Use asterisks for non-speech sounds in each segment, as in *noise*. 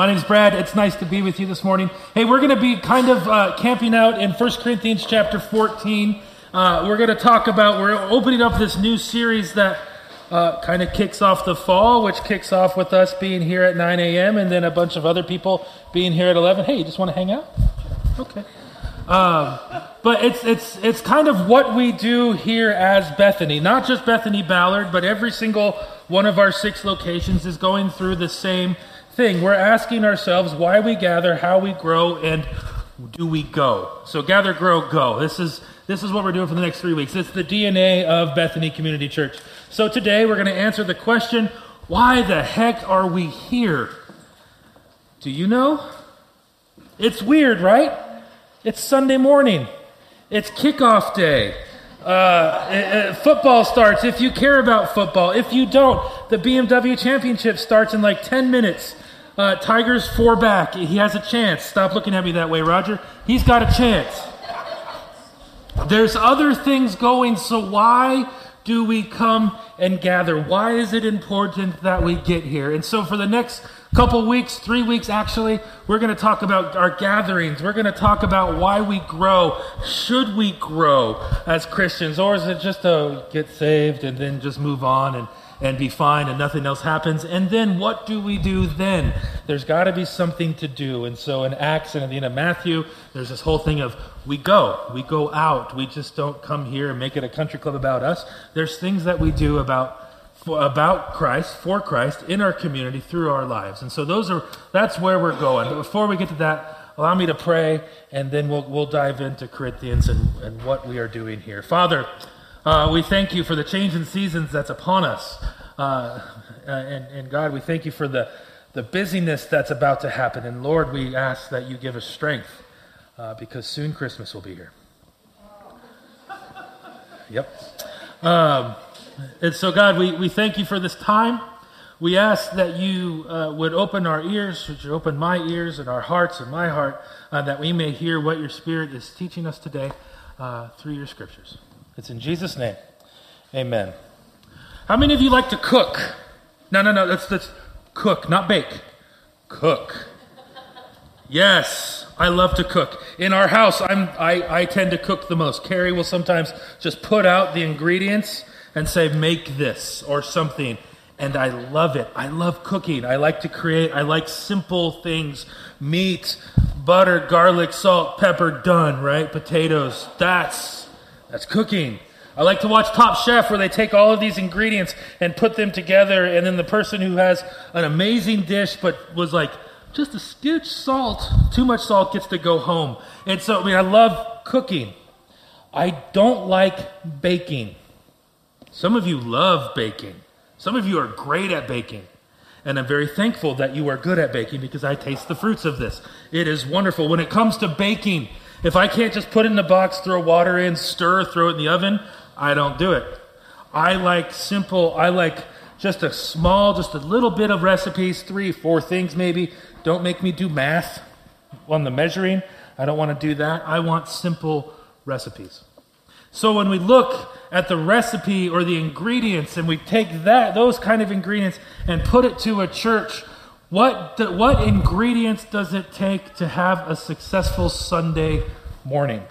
My name's Brad. It's nice to be with you this morning. Hey, we're going to be kind of uh, camping out in 1 Corinthians chapter 14. Uh, we're going to talk about, we're opening up this new series that uh, kind of kicks off the fall, which kicks off with us being here at 9 a.m. and then a bunch of other people being here at 11. Hey, you just want to hang out? Okay. Um, but it's it's it's kind of what we do here as Bethany, not just Bethany Ballard, but every single one of our six locations is going through the same thing. We're asking ourselves why we gather, how we grow, and do we go? So gather, grow, go. This is this is what we're doing for the next three weeks. It's the DNA of Bethany Community Church. So today we're going to answer the question, why the heck are we here? Do you know? It's weird, right? It's Sunday morning. It's kickoff day. Uh, it, it, football starts if you care about football. If you don't, the BMW Championship starts in like 10 minutes. Uh, Tigers four back. He has a chance. Stop looking at me that way, Roger. He's got a chance. There's other things going, so why do we come and gather? Why is it important that we get here? And so, for the next couple weeks, three weeks actually, we're going to talk about our gatherings. We're going to talk about why we grow. Should we grow as Christians? Or is it just to get saved and then just move on and and be fine and nothing else happens. And then what do we do then? There's got to be something to do. And so in Acts and at the end of Matthew, there's this whole thing of we go, we go out. We just don't come here and make it a country club about us. There's things that we do about about Christ, for Christ, in our community, through our lives. And so those are that's where we're going. But before we get to that, allow me to pray, and then we'll we'll dive into Corinthians and, and what we are doing here. Father, uh, we thank you for the change in seasons that's upon us. Uh, uh, and, and, God, we thank you for the, the busyness that's about to happen. And Lord, we ask that you give us strength uh, because soon Christmas will be here. Yep. Um, and so, God, we, we thank you for this time. We ask that you uh, would open our ears, would you open my ears and our hearts and my heart, uh, that we may hear what your Spirit is teaching us today through your scriptures. It's in Jesus' name. Amen. How many of you like to cook? No, no, no. Let's, let's cook, not bake. Cook. Yes, I love to cook. In our house, I'm, I, I tend to cook the most. Carrie will sometimes just put out the ingredients and say, make this or something. And I love it. I love cooking. I like to create. I like simple things meat, butter, garlic, salt, pepper, done, right? Potatoes. That's that's cooking. I like to watch Top Chef where they take all of these ingredients and put them together, and then the person who has an amazing dish but was like just a stitch salt, too much salt, gets to go home. And so, I mean, I love cooking. I don't like baking. Some of you love baking. Some of you are great at baking. And I'm very thankful that you are good at baking because I taste the fruits of this. It is wonderful. When it comes to baking, if I can't just put it in the box, throw water in, stir, throw it in the oven, I don't do it. I like simple, I like just a small, just a little bit of recipes, three, four things maybe. Don't make me do math on the measuring. I don't want to do that. I want simple recipes. So when we look at the recipe or the ingredients and we take that those kind of ingredients and put it to a church what, what ingredients does it take to have a successful Sunday morning?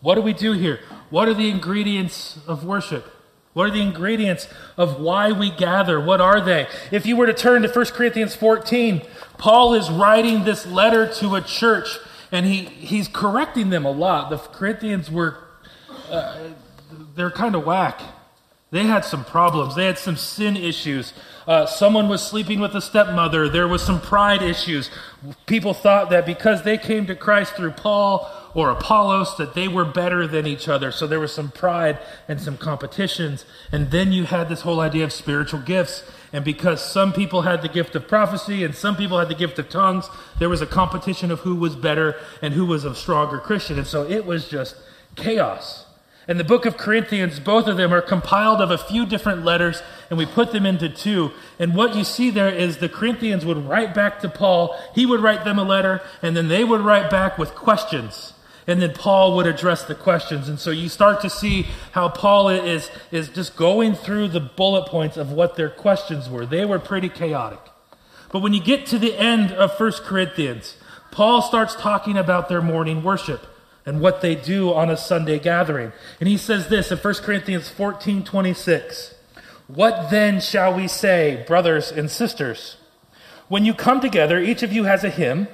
What do we do here? What are the ingredients of worship? What are the ingredients of why we gather? What are they? If you were to turn to 1 Corinthians 14, Paul is writing this letter to a church and he, he's correcting them a lot. The Corinthians were, uh, they're kind of whack. They had some problems, they had some sin issues. Uh, someone was sleeping with a stepmother. There was some pride issues. People thought that because they came to Christ through Paul or Apollos, that they were better than each other. So there was some pride and some competitions. And then you had this whole idea of spiritual gifts. And because some people had the gift of prophecy and some people had the gift of tongues, there was a competition of who was better and who was a stronger Christian. And so it was just chaos. And the book of Corinthians, both of them are compiled of a few different letters, and we put them into two. And what you see there is the Corinthians would write back to Paul, he would write them a letter, and then they would write back with questions. And then Paul would address the questions. And so you start to see how Paul is, is just going through the bullet points of what their questions were. They were pretty chaotic. But when you get to the end of 1 Corinthians, Paul starts talking about their morning worship and what they do on a Sunday gathering. And he says this in 1 Corinthians 14 26. What then shall we say, brothers and sisters? When you come together, each of you has a hymn,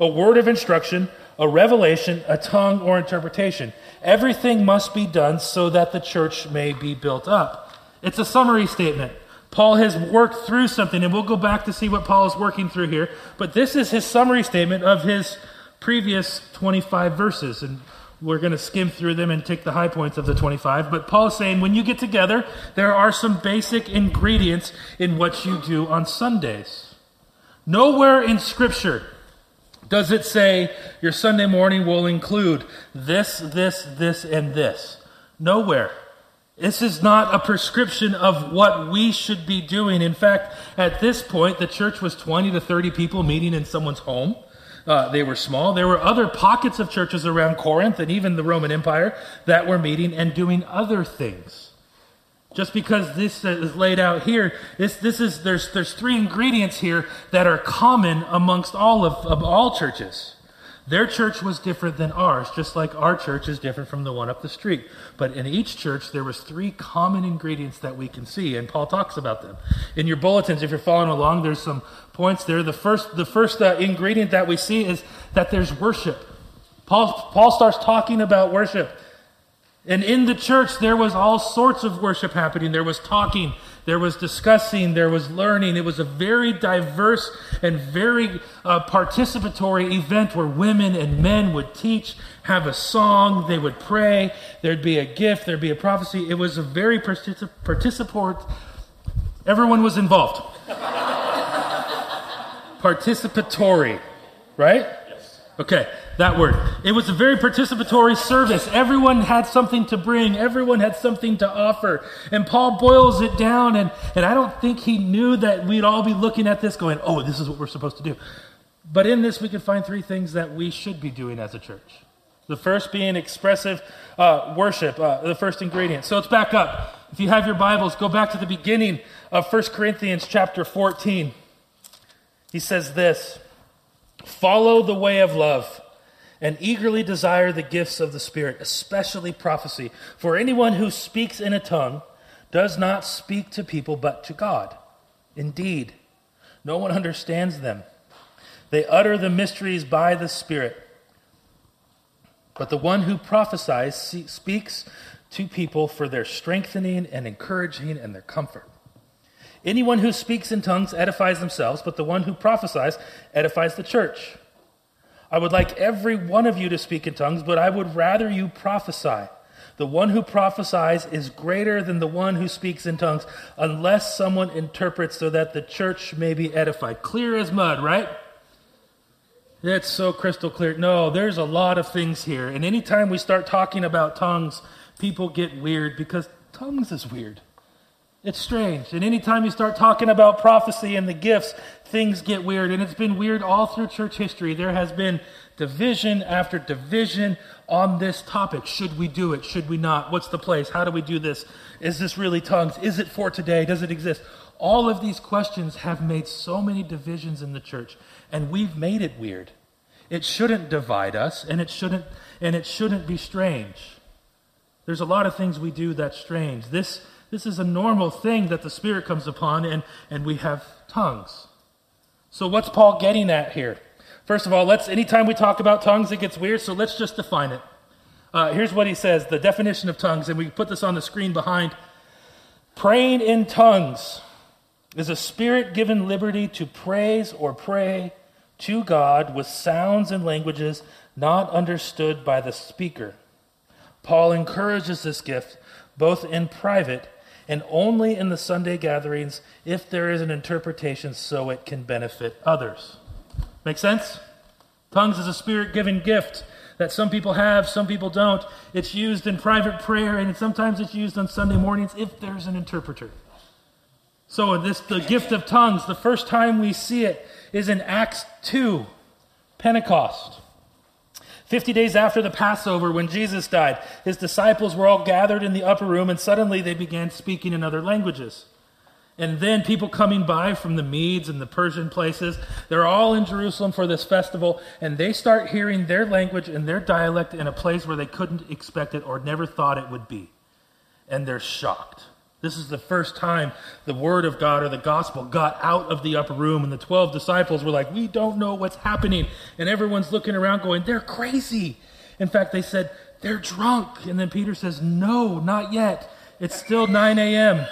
a word of instruction, a revelation, a tongue, or interpretation. Everything must be done so that the church may be built up. It's a summary statement. Paul has worked through something, and we'll go back to see what Paul is working through here. But this is his summary statement of his previous 25 verses. And we're going to skim through them and take the high points of the 25. But Paul is saying when you get together, there are some basic ingredients in what you do on Sundays. Nowhere in Scripture does it say your Sunday morning will include this, this, this, and this? Nowhere. This is not a prescription of what we should be doing. In fact, at this point, the church was 20 to 30 people meeting in someone's home. Uh, they were small. There were other pockets of churches around Corinth and even the Roman Empire that were meeting and doing other things. Just because this is laid out here, this, this is, there's, there's three ingredients here that are common amongst all of, of all churches. Their church was different than ours, just like our church is different from the one up the street. But in each church, there was three common ingredients that we can see, and Paul talks about them. In your bulletins, if you're following along, there's some points there. The first, the first uh, ingredient that we see is that there's worship. Paul, Paul starts talking about worship. And in the church, there was all sorts of worship happening. There was talking, there was discussing, there was learning. It was a very diverse and very uh, participatory event where women and men would teach, have a song, they would pray, there'd be a gift, there'd be a prophecy. It was a very particip- participatory, everyone was involved. Participatory, right? Yes. Okay that word. It was a very participatory service. Everyone had something to bring, everyone had something to offer. And Paul boils it down, and, and I don't think he knew that we'd all be looking at this going, oh, this is what we're supposed to do. But in this, we can find three things that we should be doing as a church. The first being expressive uh, worship, uh, the first ingredient. So let's back up. If you have your Bibles, go back to the beginning of 1 Corinthians chapter 14. He says this Follow the way of love and eagerly desire the gifts of the Spirit, especially prophecy. For anyone who speaks in a tongue does not speak to people but to God. Indeed, no one understands them. They utter the mysteries by the Spirit. But the one who prophesies speaks to people for their strengthening and encouraging and their comfort. Anyone who speaks in tongues edifies themselves, but the one who prophesies edifies the church. I would like every one of you to speak in tongues, but I would rather you prophesy. The one who prophesies is greater than the one who speaks in tongues, unless someone interprets so that the church may be edified. Clear as mud, right? It's so crystal clear. No, there's a lot of things here. And anytime we start talking about tongues, people get weird because tongues is weird. It's strange. And anytime you start talking about prophecy and the gifts, things get weird. And it's been weird all through church history. There has been division after division on this topic. Should we do it? Should we not? What's the place? How do we do this? Is this really tongues? Is it for today? Does it exist? All of these questions have made so many divisions in the church, and we've made it weird. It shouldn't divide us, and it shouldn't, and it shouldn't be strange. There's a lot of things we do that's strange. This this is a normal thing that the Spirit comes upon, and, and we have tongues. So, what's Paul getting at here? First of all, let's anytime we talk about tongues, it gets weird, so let's just define it. Uh, here's what he says the definition of tongues, and we put this on the screen behind. Praying in tongues is a spirit given liberty to praise or pray to God with sounds and languages not understood by the speaker. Paul encourages this gift both in private and only in the Sunday gatherings if there is an interpretation so it can benefit others. Make sense? Tongues is a spirit given gift that some people have, some people don't. It's used in private prayer, and sometimes it's used on Sunday mornings if there's an interpreter. So, this the gift of tongues, the first time we see it is in Acts 2, Pentecost. Fifty days after the Passover, when Jesus died, his disciples were all gathered in the upper room, and suddenly they began speaking in other languages And then people coming by from the Medes and the Persian places, they're all in Jerusalem for this festival, and they start hearing their language and their dialect in a place where they couldn't expect it or never thought it would be. And they're shocked. This is the first time the word of God or the gospel got out of the upper room, and the 12 disciples were like, We don't know what's happening. And everyone's looking around going, They're crazy. In fact, they said, They're drunk. And then Peter says, No, not yet. It's still 9 a.m.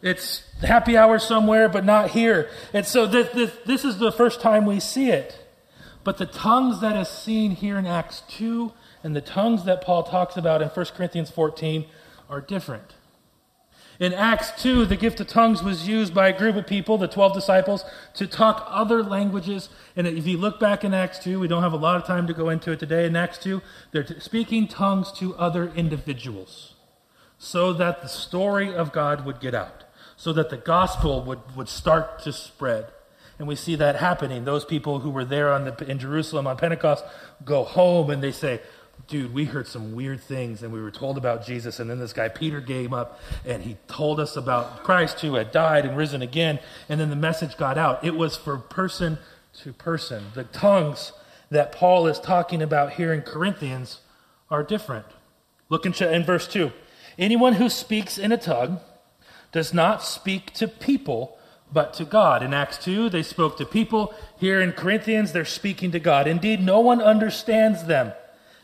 It's happy hour somewhere, but not here. And so this, this, this is the first time we see it. But the tongues that is seen here in Acts 2 and the tongues that Paul talks about in 1 Corinthians 14 are different. In Acts 2, the gift of tongues was used by a group of people, the 12 disciples, to talk other languages. And if you look back in Acts 2, we don't have a lot of time to go into it today. In Acts 2, they're speaking tongues to other individuals so that the story of God would get out so that the gospel would, would start to spread. And we see that happening. Those people who were there the, in Jerusalem on Pentecost go home and they say, Dude, we heard some weird things and we were told about Jesus. And then this guy, Peter, came up and he told us about Christ who had died and risen again. And then the message got out. It was for person to person. The tongues that Paul is talking about here in Corinthians are different. Look in, in verse 2. Anyone who speaks in a tongue does not speak to people, but to God. In Acts 2, they spoke to people. Here in Corinthians, they're speaking to God. Indeed, no one understands them.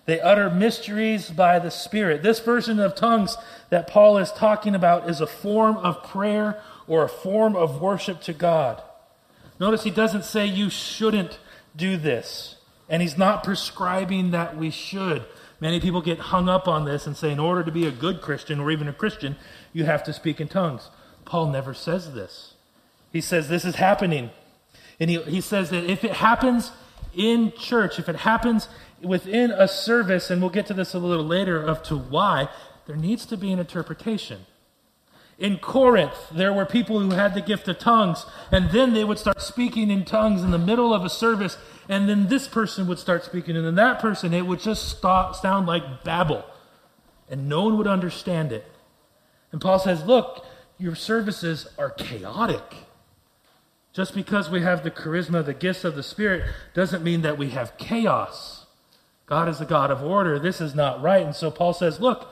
They utter mysteries by the Spirit. This version of tongues that Paul is talking about is a form of prayer or a form of worship to God. Notice he doesn't say you shouldn't do this, and he's not prescribing that we should. Many people get hung up on this and say, in order to be a good Christian or even a Christian, you have to speak in tongues. Paul never says this. He says this is happening. And he, he says that if it happens in church, if it happens within a service, and we'll get to this a little later of to why, there needs to be an interpretation. In Corinth, there were people who had the gift of tongues, and then they would start speaking in tongues in the middle of a service, and then this person would start speaking, and then that person, it would just stop, sound like babble, and no one would understand it. And Paul says, Look, your services are chaotic. Just because we have the charisma, the gifts of the Spirit, doesn't mean that we have chaos. God is a God of order. This is not right. And so Paul says, Look,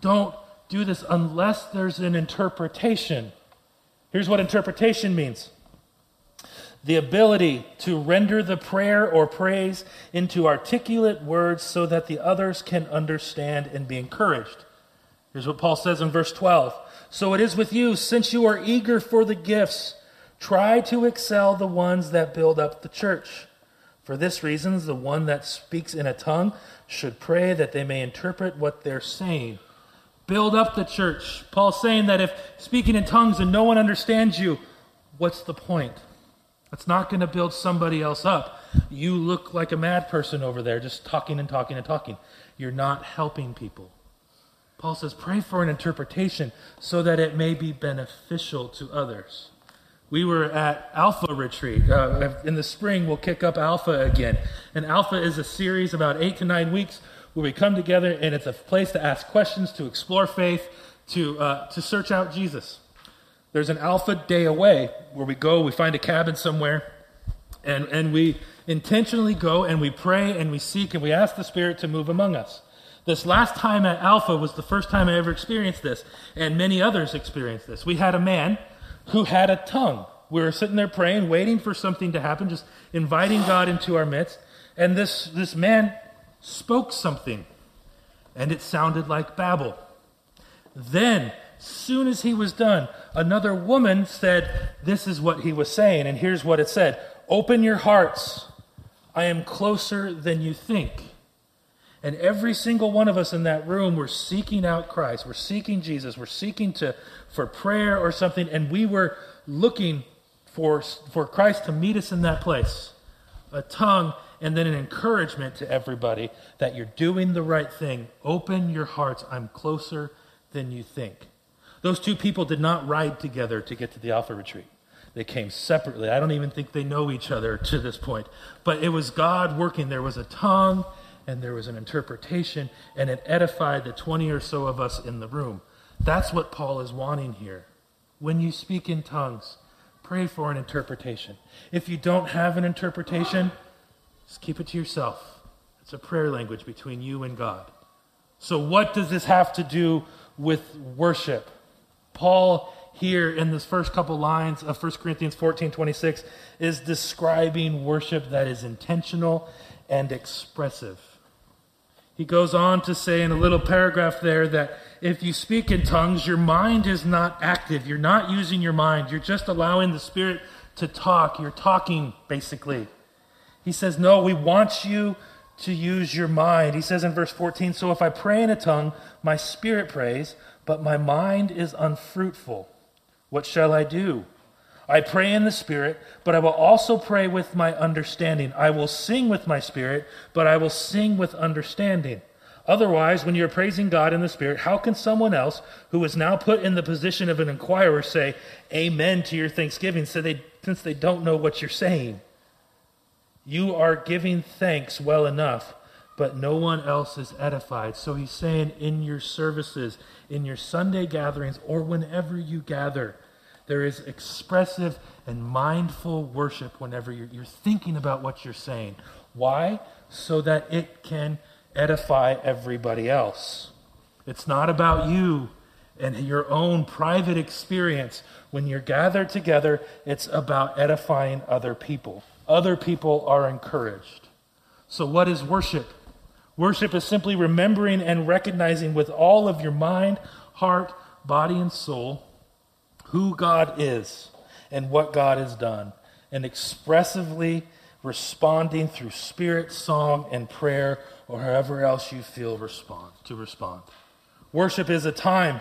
don't do this unless there's an interpretation. Here's what interpretation means the ability to render the prayer or praise into articulate words so that the others can understand and be encouraged. Here's what Paul says in verse 12. So it is with you, since you are eager for the gifts, try to excel the ones that build up the church. For this reason, the one that speaks in a tongue should pray that they may interpret what they're saying. Build up the church. Paul's saying that if speaking in tongues and no one understands you, what's the point? It's not going to build somebody else up. You look like a mad person over there, just talking and talking and talking. You're not helping people. Paul says, pray for an interpretation so that it may be beneficial to others. We were at Alpha Retreat. Uh, in the spring, we'll kick up Alpha again. And Alpha is a series about eight to nine weeks where we come together and it's a place to ask questions, to explore faith, to, uh, to search out Jesus. There's an Alpha day away where we go, we find a cabin somewhere, and, and we intentionally go and we pray and we seek and we ask the Spirit to move among us. This last time at Alpha was the first time I ever experienced this, and many others experienced this. We had a man who had a tongue. We were sitting there praying, waiting for something to happen, just inviting God into our midst. And this, this man spoke something, and it sounded like babble. Then, soon as he was done, another woman said, This is what he was saying. And here's what it said Open your hearts. I am closer than you think. And every single one of us in that room, we're seeking out Christ. We're seeking Jesus. We're seeking to for prayer or something, and we were looking for, for Christ to meet us in that place. A tongue and then an encouragement to everybody that you're doing the right thing. Open your hearts. I'm closer than you think. Those two people did not ride together to get to the Alpha retreat. They came separately. I don't even think they know each other to this point. But it was God working. There was a tongue and there was an interpretation, and it edified the 20 or so of us in the room. That's what Paul is wanting here. when you speak in tongues, pray for an interpretation. If you don't have an interpretation, just keep it to yourself. It's a prayer language between you and God. So, what does this have to do with worship? Paul, here in this first couple lines of 1 Corinthians 14 26, is describing worship that is intentional and expressive. He goes on to say in a little paragraph there that if you speak in tongues, your mind is not active. You're not using your mind. You're just allowing the Spirit to talk. You're talking, basically. He says, No, we want you to use your mind. He says in verse 14, So if I pray in a tongue, my spirit prays, but my mind is unfruitful. What shall I do? I pray in the Spirit, but I will also pray with my understanding. I will sing with my spirit, but I will sing with understanding. Otherwise, when you're praising God in the Spirit, how can someone else who is now put in the position of an inquirer say amen to your thanksgiving so they, since they don't know what you're saying? You are giving thanks well enough, but no one else is edified. So he's saying in your services, in your Sunday gatherings, or whenever you gather, there is expressive and mindful worship whenever you're, you're thinking about what you're saying. Why? So that it can edify everybody else. It's not about you and your own private experience. When you're gathered together, it's about edifying other people. Other people are encouraged. So, what is worship? Worship is simply remembering and recognizing with all of your mind, heart, body, and soul who God is and what God has done, and expressively responding through spirit, song, and prayer or however else you feel respond to respond. Worship is a time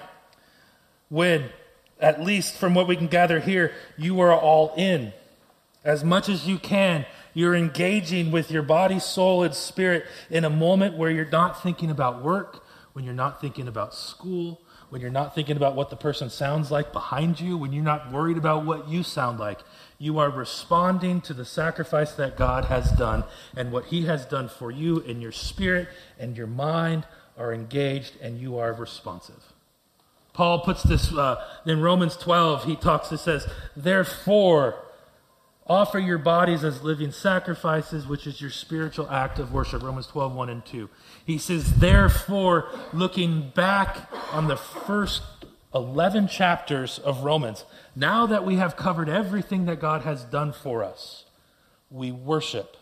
when, at least from what we can gather here, you are all in. As much as you can, you're engaging with your body, soul, and spirit in a moment where you're not thinking about work, when you're not thinking about school, when you're not thinking about what the person sounds like behind you, when you're not worried about what you sound like. You are responding to the sacrifice that God has done and what He has done for you, and your spirit and your mind are engaged and you are responsive. Paul puts this uh, in Romans 12. He talks, it says, Therefore, offer your bodies as living sacrifices, which is your spiritual act of worship. Romans 12, 1 and 2. He says, Therefore, looking back on the first 11 chapters of Romans, now that we have covered everything that God has done for us, we worship.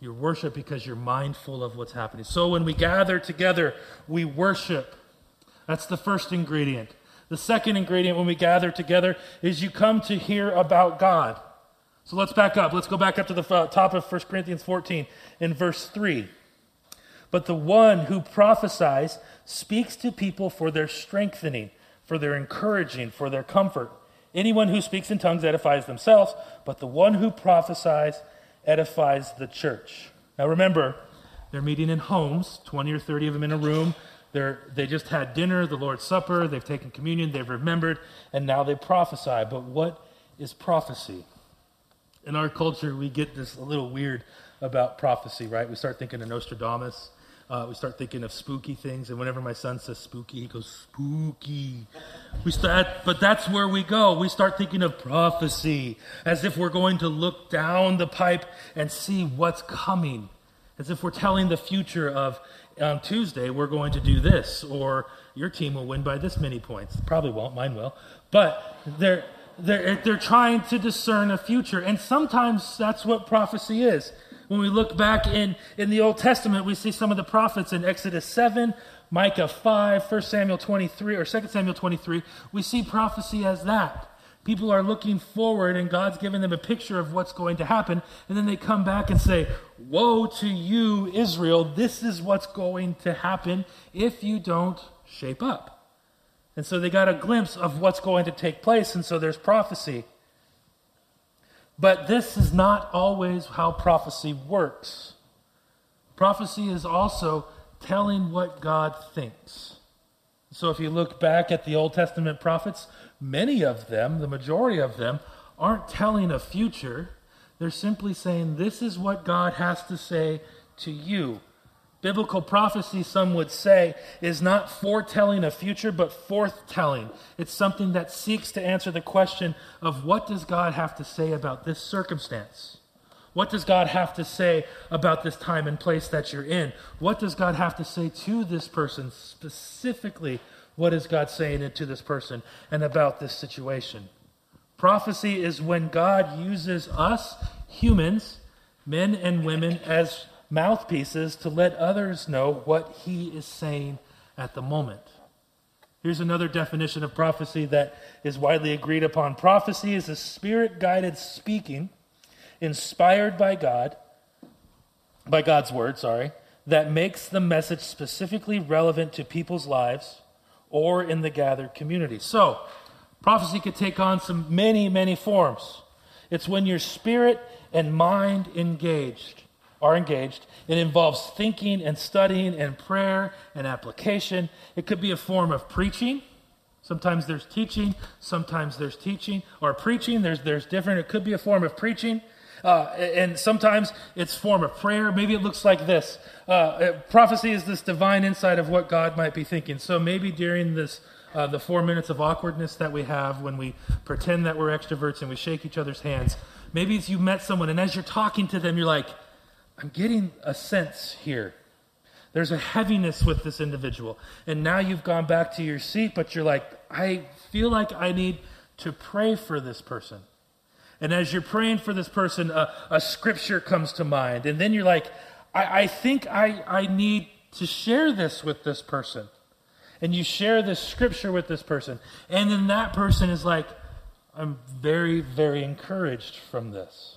You worship because you're mindful of what's happening. So when we gather together, we worship. That's the first ingredient. The second ingredient when we gather together is you come to hear about God. So let's back up. Let's go back up to the uh, top of 1 Corinthians 14 in verse 3. But the one who prophesies speaks to people for their strengthening for their encouraging, for their comfort. Anyone who speaks in tongues edifies themselves, but the one who prophesies edifies the church. Now remember, they're meeting in homes, 20 or 30 of them in a room. They're, they just had dinner, the Lord's Supper, they've taken communion, they've remembered, and now they prophesy. But what is prophecy? In our culture, we get this a little weird about prophecy, right? We start thinking of Nostradamus uh, we start thinking of spooky things, and whenever my son says spooky, he goes spooky. We start, but that's where we go. We start thinking of prophecy, as if we're going to look down the pipe and see what's coming, as if we're telling the future of on Tuesday we're going to do this, or your team will win by this many points. Probably won't, mine will, but they're they're, they're trying to discern a future, and sometimes that's what prophecy is. When we look back in, in the Old Testament, we see some of the prophets in Exodus 7, Micah 5, 1 Samuel 23, or 2 Samuel 23. We see prophecy as that. People are looking forward, and God's giving them a picture of what's going to happen. And then they come back and say, Woe to you, Israel! This is what's going to happen if you don't shape up. And so they got a glimpse of what's going to take place, and so there's prophecy. But this is not always how prophecy works. Prophecy is also telling what God thinks. So if you look back at the Old Testament prophets, many of them, the majority of them, aren't telling a future. They're simply saying, This is what God has to say to you. Biblical prophecy, some would say, is not foretelling a future, but forthtelling. It's something that seeks to answer the question of what does God have to say about this circumstance? What does God have to say about this time and place that you're in? What does God have to say to this person specifically? What is God saying to this person and about this situation? Prophecy is when God uses us, humans, men and women, as mouthpieces to let others know what he is saying at the moment. Here's another definition of prophecy that is widely agreed upon prophecy is a spirit guided speaking inspired by God, by God's word, sorry, that makes the message specifically relevant to people's lives or in the gathered community. So, prophecy could take on some many, many forms. It's when your spirit and mind engaged are engaged. It involves thinking and studying and prayer and application. It could be a form of preaching. Sometimes there's teaching, sometimes there's teaching or preaching. There's there's different. It could be a form of preaching. Uh, and sometimes it's form of prayer. Maybe it looks like this. Uh, prophecy is this divine insight of what God might be thinking. So maybe during this, uh, the four minutes of awkwardness that we have when we pretend that we're extroverts and we shake each other's hands, maybe it's you met someone and as you're talking to them, you're like, I'm getting a sense here. There's a heaviness with this individual. And now you've gone back to your seat, but you're like, I feel like I need to pray for this person. And as you're praying for this person, a, a scripture comes to mind. And then you're like, I, I think I, I need to share this with this person. And you share this scripture with this person. And then that person is like, I'm very, very encouraged from this.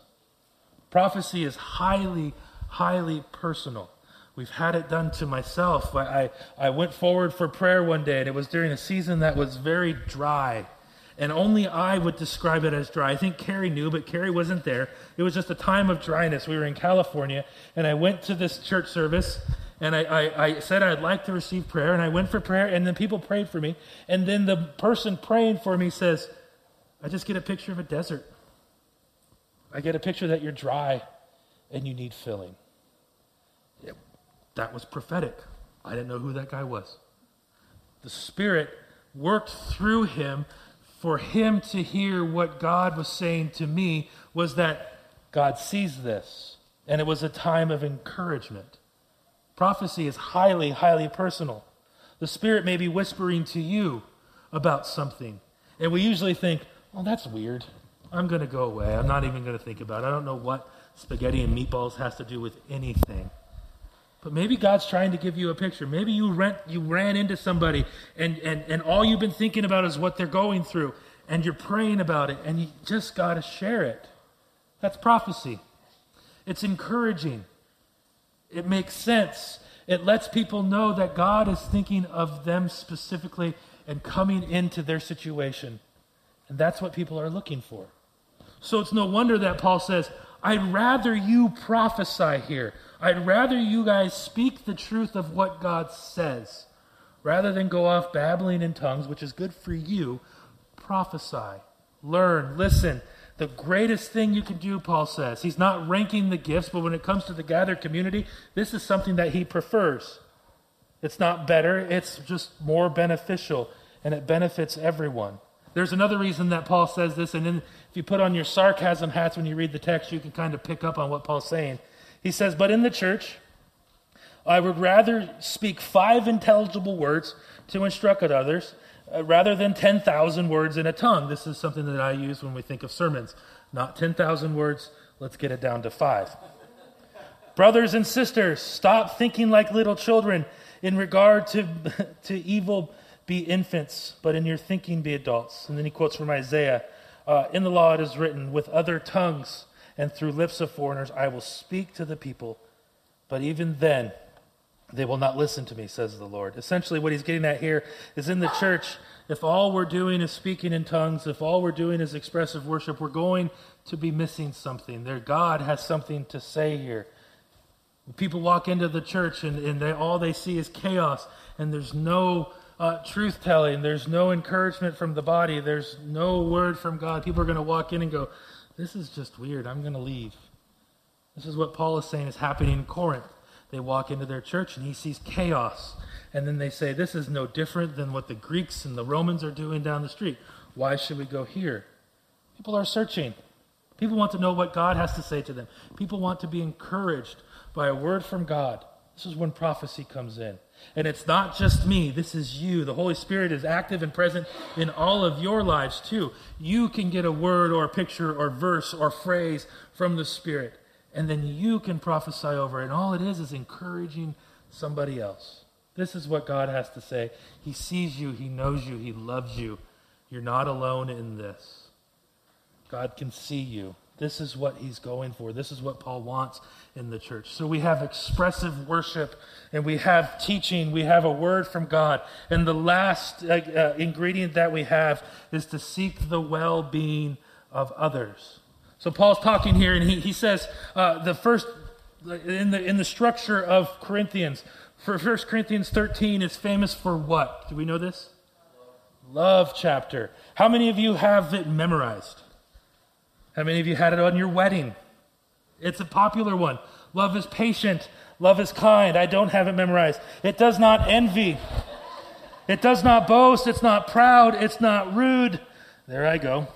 Prophecy is highly, highly personal. We've had it done to myself. I, I, I went forward for prayer one day, and it was during a season that was very dry and only I would describe it as dry. I think Carrie knew, but Carrie wasn't there. It was just a time of dryness. We were in California, and I went to this church service, and I, I, I, said I'd like to receive prayer, and I went for prayer, and then people prayed for me. And then the person praying for me says, I just get a picture of a desert. I get a picture that you're dry and you need filling. that was prophetic. I didn't know who that guy was. The Spirit worked through him for him to hear what God was saying to me was that God sees this. And it was a time of encouragement. Prophecy is highly, highly personal. The Spirit may be whispering to you about something. And we usually think, well, that's weird. I'm going to go away. I'm not even going to think about it. I don't know what spaghetti and meatballs has to do with anything. But maybe God's trying to give you a picture. Maybe you rent you ran into somebody and, and, and all you've been thinking about is what they're going through, and you're praying about it, and you just gotta share it. That's prophecy. It's encouraging. It makes sense. It lets people know that God is thinking of them specifically and coming into their situation. And that's what people are looking for. So it's no wonder that Paul says, I'd rather you prophesy here. I'd rather you guys speak the truth of what God says rather than go off babbling in tongues, which is good for you. Prophesy, learn, listen. The greatest thing you can do, Paul says. He's not ranking the gifts, but when it comes to the gathered community, this is something that he prefers. It's not better, it's just more beneficial, and it benefits everyone. There's another reason that Paul says this, and then if you put on your sarcasm hats when you read the text, you can kind of pick up on what Paul's saying. He says, But in the church, I would rather speak five intelligible words to instruct others uh, rather than 10,000 words in a tongue. This is something that I use when we think of sermons. Not 10,000 words, let's get it down to five. Brothers and sisters, stop thinking like little children in regard to, *laughs* to evil be infants, but in your thinking be adults. And then he quotes from Isaiah uh, In the law it is written, with other tongues and through lips of foreigners I will speak to the people, but even then they will not listen to me, says the Lord. Essentially, what he's getting at here is in the church, if all we're doing is speaking in tongues, if all we're doing is expressive worship, we're going to be missing something. There, God has something to say here. People walk into the church and, and they, all they see is chaos, and there's no uh, truth telling. There's no encouragement from the body. There's no word from God. People are going to walk in and go, This is just weird. I'm going to leave. This is what Paul is saying is happening in Corinth. They walk into their church and he sees chaos. And then they say, This is no different than what the Greeks and the Romans are doing down the street. Why should we go here? People are searching. People want to know what God has to say to them. People want to be encouraged by a word from God. This is when prophecy comes in. And it's not just me, this is you. The Holy Spirit is active and present in all of your lives too. You can get a word or a picture or verse or phrase from the Spirit, and then you can prophesy over it. And all it is is encouraging somebody else. This is what God has to say. He sees you, He knows you, He loves you. You're not alone in this. God can see you. This is what he's going for. This is what Paul wants in the church. So we have expressive worship and we have teaching. We have a word from God. And the last uh, uh, ingredient that we have is to seek the well being of others. So Paul's talking here and he, he says uh, the first, in the, in the structure of Corinthians, for 1 Corinthians 13 is famous for what? Do we know this? Love chapter. How many of you have it memorized? How many of you had it on your wedding? It's a popular one. Love is patient. Love is kind. I don't have it memorized. It does not envy. It does not boast. It's not proud. It's not rude. There I go.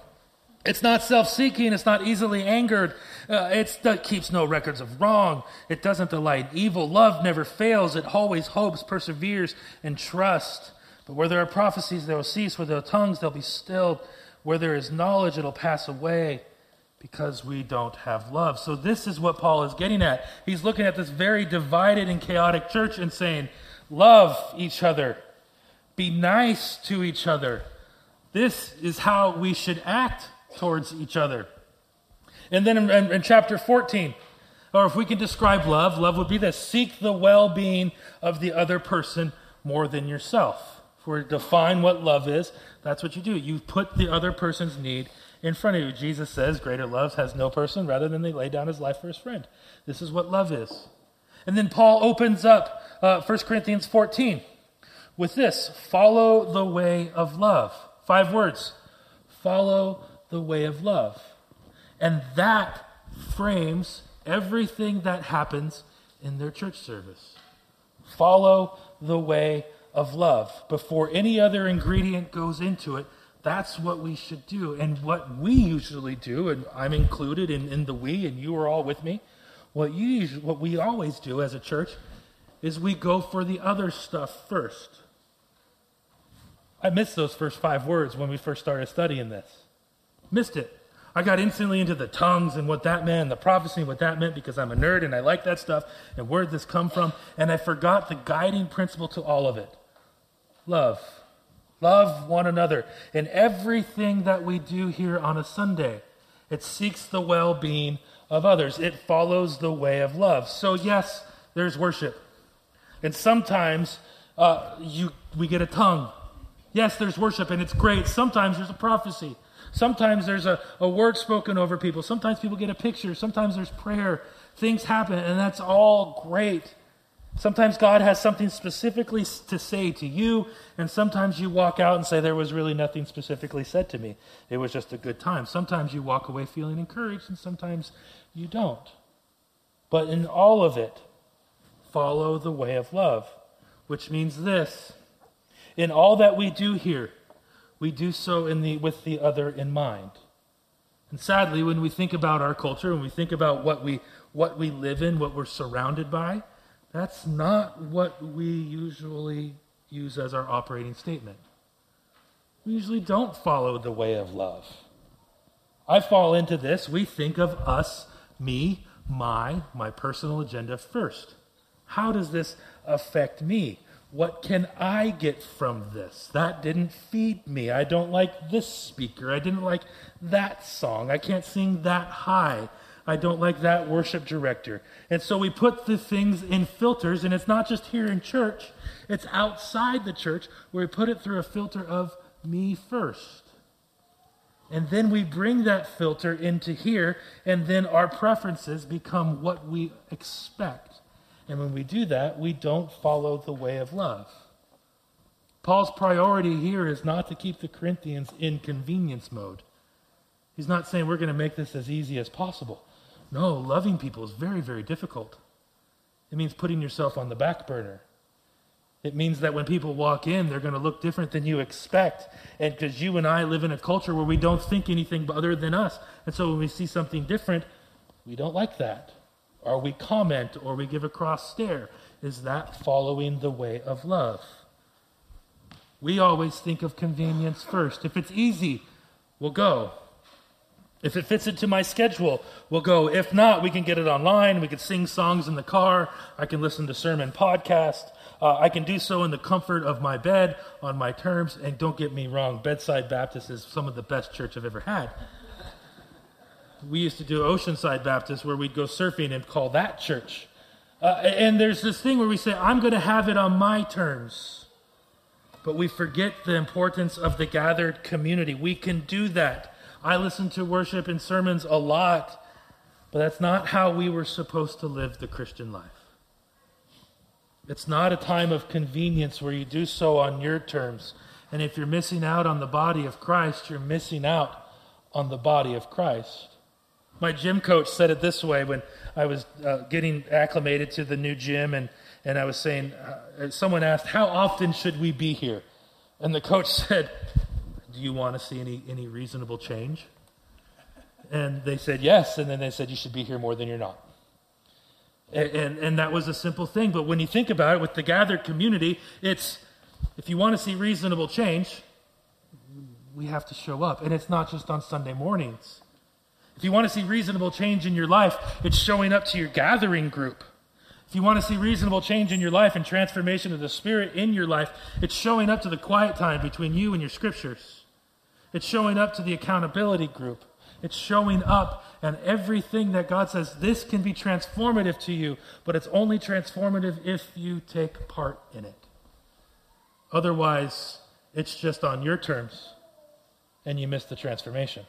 It's not self seeking. It's not easily angered. Uh, it keeps no records of wrong. It doesn't delight evil. Love never fails. It always hopes, perseveres, and trusts. But where there are prophecies, they will cease. Where there are tongues, they'll be stilled. Where there is knowledge, it'll pass away because we don't have love. So, this is what Paul is getting at. He's looking at this very divided and chaotic church and saying, Love each other, be nice to each other. This is how we should act towards each other. And then in, in, in chapter 14, or if we can describe love, love would be this seek the well being of the other person more than yourself. If we define what love is, that's what you do. You put the other person's need in front of you. Jesus says, Greater love has no person rather than they lay down his life for his friend. This is what love is. And then Paul opens up uh, 1 Corinthians 14 with this follow the way of love. Five words follow the way of love. And that frames everything that happens in their church service. Follow the way of love. Before any other ingredient goes into it, that's what we should do. And what we usually do, and I'm included in, in the we, and you are all with me, what, you what we always do as a church is we go for the other stuff first. I missed those first five words when we first started studying this. Missed it. I got instantly into the tongues and what that meant, the prophecy and what that meant because I'm a nerd and I like that stuff and where did this come from, and I forgot the guiding principle to all of it love. Love one another in everything that we do here on a Sunday. It seeks the well being of others, it follows the way of love. So, yes, there's worship. And sometimes uh, you, we get a tongue. Yes, there's worship, and it's great. Sometimes there's a prophecy. Sometimes there's a, a word spoken over people. Sometimes people get a picture. Sometimes there's prayer. Things happen, and that's all great. Sometimes God has something specifically to say to you, and sometimes you walk out and say, There was really nothing specifically said to me. It was just a good time. Sometimes you walk away feeling encouraged, and sometimes you don't. But in all of it, follow the way of love, which means this in all that we do here, we do so in the, with the other in mind. And sadly, when we think about our culture, when we think about what we, what we live in, what we're surrounded by, that's not what we usually use as our operating statement. We usually don't follow the way of love. I fall into this. We think of us, me, my, my personal agenda first. How does this affect me? What can I get from this? That didn't feed me. I don't like this speaker. I didn't like that song. I can't sing that high. I don't like that worship director. And so we put the things in filters, and it's not just here in church, it's outside the church where we put it through a filter of me first. And then we bring that filter into here, and then our preferences become what we expect. And when we do that, we don't follow the way of love. Paul's priority here is not to keep the Corinthians in convenience mode. He's not saying we're going to make this as easy as possible. No, loving people is very, very difficult. It means putting yourself on the back burner. It means that when people walk in, they're going to look different than you expect. And because you and I live in a culture where we don't think anything other than us. And so when we see something different, we don't like that. Or we comment or we give a cross stare. Is that following the way of love? We always think of convenience first. If it's easy, we'll go. If it fits into my schedule, we'll go. If not, we can get it online. We can sing songs in the car. I can listen to sermon podcast. Uh, I can do so in the comfort of my bed on my terms. And don't get me wrong, Bedside Baptist is some of the best church I've ever had. We used to do Oceanside Baptist where we'd go surfing and call that church. Uh, and there's this thing where we say, I'm going to have it on my terms. But we forget the importance of the gathered community. We can do that. I listen to worship and sermons a lot, but that's not how we were supposed to live the Christian life. It's not a time of convenience where you do so on your terms. And if you're missing out on the body of Christ, you're missing out on the body of Christ. My gym coach said it this way when I was uh, getting acclimated to the new gym, and, and I was saying, uh, someone asked, How often should we be here? And the coach *laughs* said, Do you want to see any, any reasonable change? And they said, Yes. And then they said, You should be here more than you're not. And, and, and, that was a simple thing. But when you think about it with the gathered community, it's if you want to see reasonable change, we have to show up. And it's not just on Sunday mornings. If you want to see reasonable change in your life, it's showing up to your gathering group. If you want to see reasonable change in your life and transformation of the Spirit in your life, it's showing up to the quiet time between you and your scriptures. It's showing up to the accountability group. It's showing up and everything that God says, this can be transformative to you, but it's only transformative if you take part in it. Otherwise, it's just on your terms and you miss the transformation.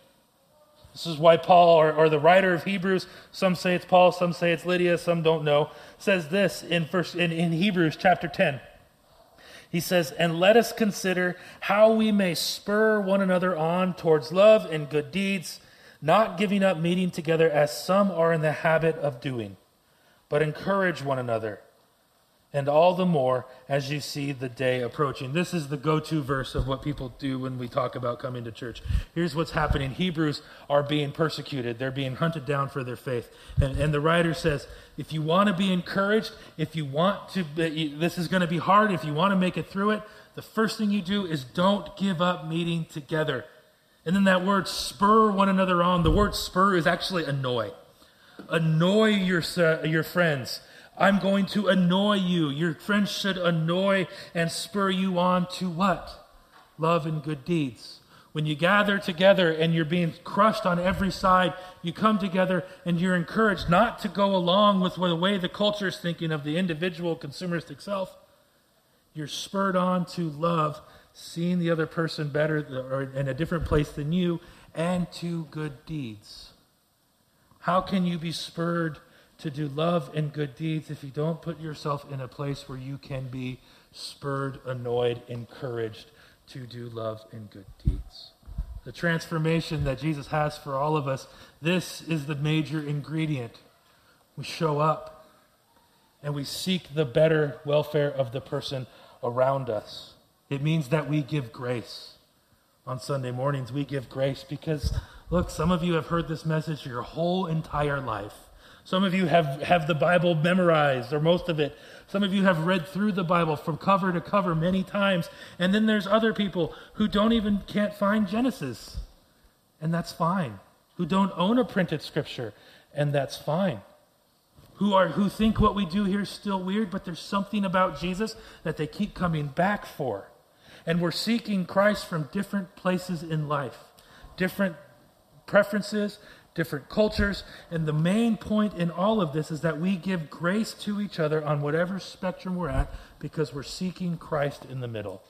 This is why Paul, or, or, the writer of Hebrews, some say it's Paul, some say it's Lydia, some don't know, says this in, first, in, in Hebrews chapter 10. He says, And let us consider how we may spur one another on towards love and good deeds not giving up meeting together as some are in the habit of doing, but encourage one another, and all the more as you see the day approaching. This is the go to verse of what people do when we talk about coming to church. Here's what's happening Hebrews are being persecuted, they're being hunted down for their faith. And, and the writer says, if you want to be encouraged, if you want to, this is going to be hard, if you want to make it through it, the first thing you do is don't give up meeting together. And then that word spur one another on, the word spur is actually annoy. Annoy your, uh, your friends. I'm going to annoy you. Your friends should annoy and spur you on to what? Love and good deeds. When you gather together and you're being crushed on every side, you come together and you're encouraged not to go along with the way the culture is thinking of the individual consumeristic self. You're spurred on to love seeing the other person better or in a different place than you, and to good deeds. How can you be spurred to do love and good deeds if you don't put yourself in a place where you can be spurred, annoyed, encouraged to do love and good deeds? The transformation that Jesus has for all of us, this is the major ingredient. We show up and we seek the better welfare of the person around us. It means that we give grace. On Sunday mornings, we give grace because, look, some of you have heard this message your whole entire life. Some of you have, have the Bible memorized, or most of it. Some of you have read through the Bible from cover to cover many times. And then there's other people who don't even can't find Genesis. And that's fine. Who don't own a printed scripture. And that's fine who are who think what we do here is still weird, but there's something about Jesus that they keep coming back for. And we're seeking Christ from different places in life, different preferences, different cultures. And the main point in all of this is that we give grace to each other on whatever spectrum we're at because we're seeking Christ in the middle.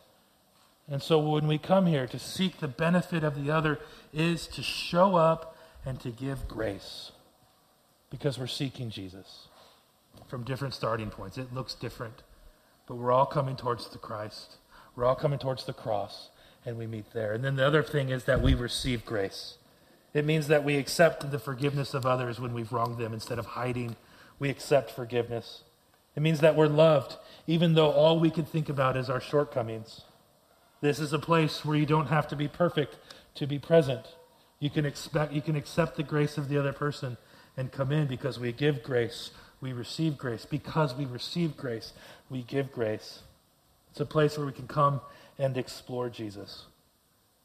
And so when we come here to seek the benefit of the other is to show up and to give grace because we're seeking Jesus from different starting points. It looks different, but we're all coming towards the Christ. We're all coming towards the cross, and we meet there. And then the other thing is that we receive grace. It means that we accept the forgiveness of others when we've wronged them instead of hiding. We accept forgiveness. It means that we're loved, even though all we can think about is our shortcomings. This is a place where you don't have to be perfect to be present. You can expect you can accept the grace of the other person and come in because we give grace, we receive grace. Because we receive grace, we give grace. It's a place where we can come and explore Jesus.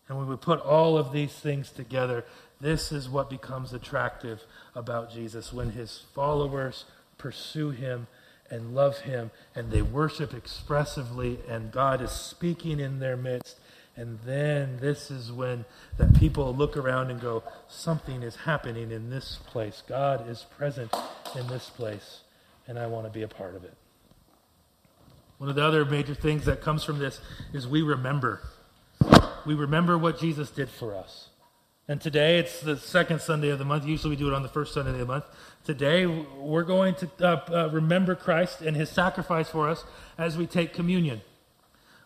And when we put all of these things together, this is what becomes attractive about Jesus when his followers pursue him and love him and they worship expressively and God is speaking in their midst. And then this is when that people look around and go, something is happening in this place. God is present in this place, and I want to be a part of it. One of the other major things that comes from this is we remember. We remember what Jesus did for us. And today, it's the second Sunday of the month. Usually we do it on the first Sunday of the month. Today, we're going to uh, uh, remember Christ and his sacrifice for us as we take communion.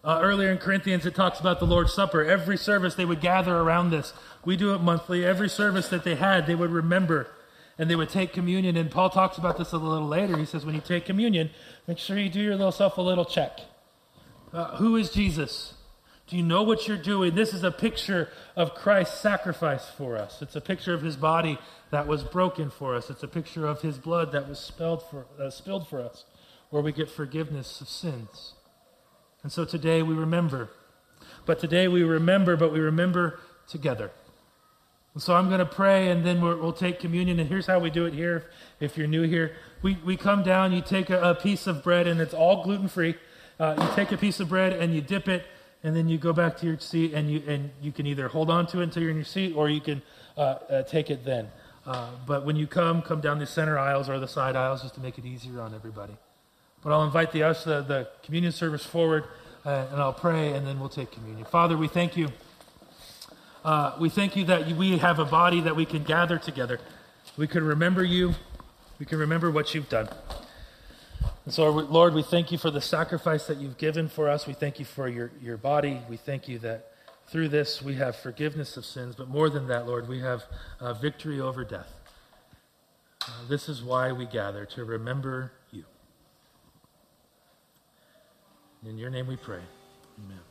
Uh, earlier in Corinthians, it talks about the Lord's Supper. Every service, they would gather around this. We do it monthly. Every service that they had, they would remember and they would take communion. And Paul talks about this a little later. He says, when you take communion, make sure you do yourself a little check. Uh, who is Jesus? Do you know what you're doing? This is a picture of Christ's sacrifice for us. It's a picture of his body that was broken for us. It's a picture of his blood that was spilled for, uh, spilled for us, where we get forgiveness of sins. And so today we remember. But today we remember, but we remember together. And so I'm going to pray, and then we will take communion. And here's how we do it here if you're new here. We, we come down, you take a, a piece of bread, and it's all gluten free. Uh, you take a piece of bread and you dip it and then you go back to your seat and you and you can either hold on to it until you're in your seat or you can uh, uh, take it then. Uh, but when you come, come down the center aisles or the side aisles just to make it easier on everybody. But I'll invite the us the, the communion service forward uh, and I'll pray and then we'll take communion. Father, we thank you. Uh, we thank you that we have a body that we can gather together. We can remember you. We can remember what you've done. And so, Lord, we thank you for the sacrifice that you've given for us. We thank you for your, your body. We thank you that through this we have forgiveness of sins. But more than that, Lord, we have uh, victory over death. Uh, this is why we gather, to remember you. In your name we pray. Amen.